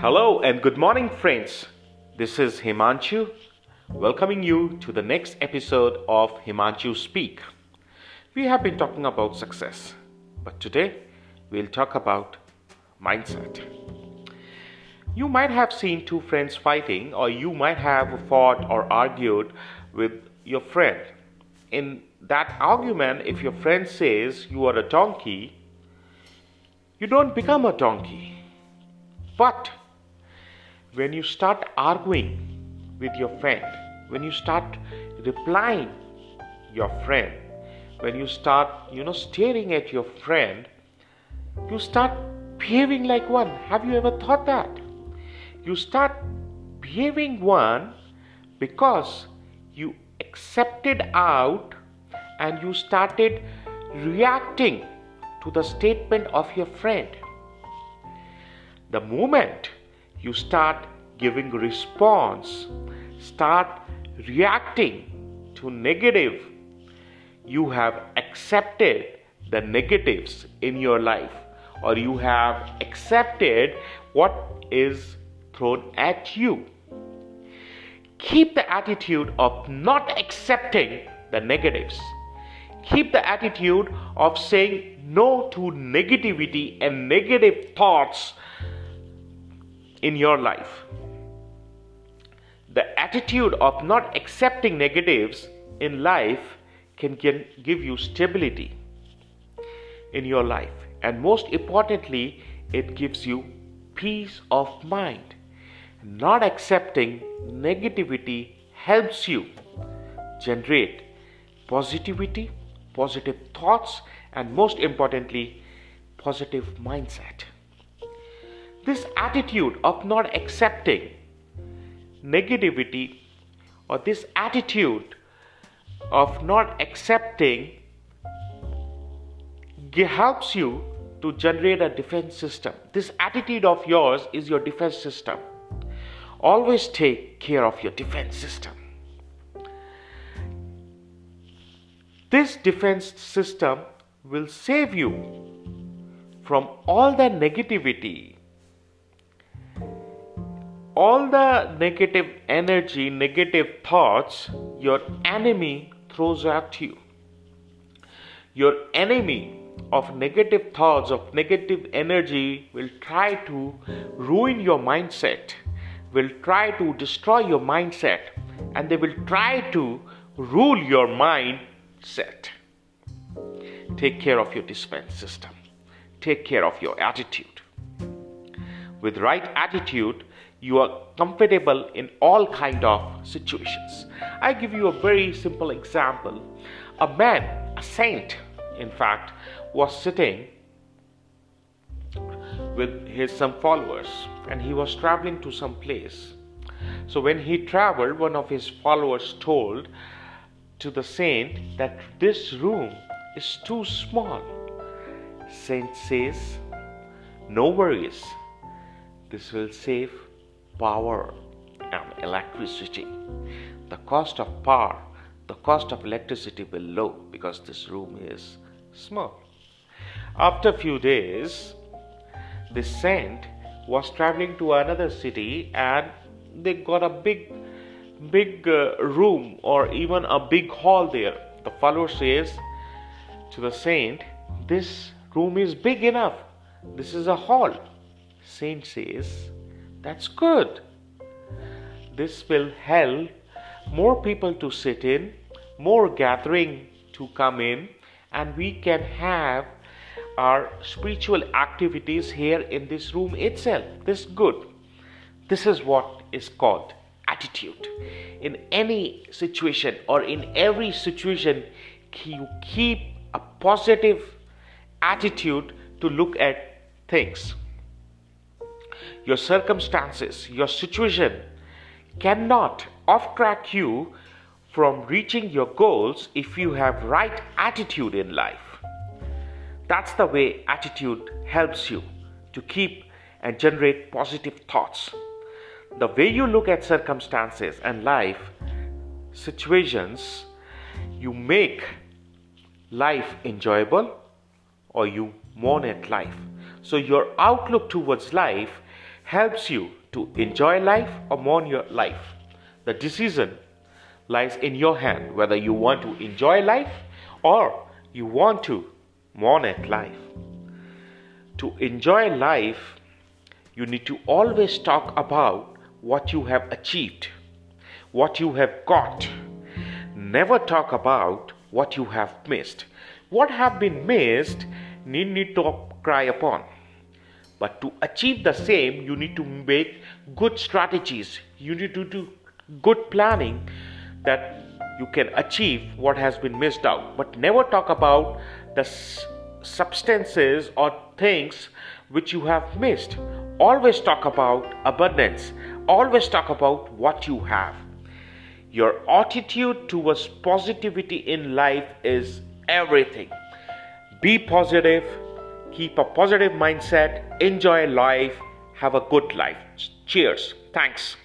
Hello and good morning, friends. This is Himanshu, welcoming you to the next episode of Himanshu Speak. We have been talking about success, but today we'll talk about mindset. You might have seen two friends fighting, or you might have fought or argued with your friend. In that argument, if your friend says you are a donkey, you don't become a donkey. But when you start arguing with your friend, when you start replying your friend, when you start, you know, staring at your friend, you start behaving like one. Have you ever thought that? You start behaving one because you accepted out and you started reacting to the statement of your friend. The moment you start giving response start reacting to negative. You have accepted the negatives in your life or you have accepted what is thrown at you. Keep the attitude of not accepting the negatives. Keep the attitude of saying no to negativity and negative thoughts in your life. The attitude of not accepting negatives in life can give you stability in your life. And most importantly, it gives you peace of mind. Not accepting negativity helps you generate positivity, positive thoughts, and most importantly, positive mindset. This attitude of not accepting negativity or this attitude of not accepting helps you to generate a defense system. This attitude of yours is your defense system. Always take care of your defense system. This defense system will save you from all the negativity all the negative energy, negative thoughts your enemy throws at you. Your enemy of negative thoughts, of negative energy will try to ruin your mindset, will try to destroy your mindset, and they will try to rule your mindset. Take care of your defense system. Take care of your attitude. With right attitude, you are comfortable in all kind of situations. I give you a very simple example. A man a saint in fact was sitting with his some followers and he was traveling to some place. So when he traveled one of his followers told to the saint that this room is too small. Saint says no worries this will save power and electricity. The cost of power, the cost of electricity will low because this room is small. After few days, the saint was traveling to another city and they got a big big uh, room or even a big hall there. The follower says to the saint, This room is big enough. This is a hall. Saint says, that's good. This will help more people to sit in, more gathering to come in, and we can have our spiritual activities here in this room itself. This good. This is what is called attitude. In any situation or in every situation, you keep a positive attitude to look at things your circumstances, your situation cannot off track you from reaching your goals if you have right attitude in life. That's the way attitude helps you to keep and generate positive thoughts. The way you look at circumstances and life situations, you make life enjoyable or you mourn at life. So, your outlook towards life helps you to enjoy life or mourn your life. The decision lies in your hand whether you want to enjoy life or you want to mourn at life. To enjoy life, you need to always talk about what you have achieved, what you have got. Never talk about what you have missed. What have been missed need need to cry upon. But to achieve the same, you need to make good strategies. You need to do good planning that you can achieve what has been missed out. But never talk about the substances or things which you have missed. Always talk about abundance. Always talk about what you have. Your attitude towards positivity in life is everything. Be positive, keep a positive mindset, enjoy life, have a good life. Cheers. Thanks.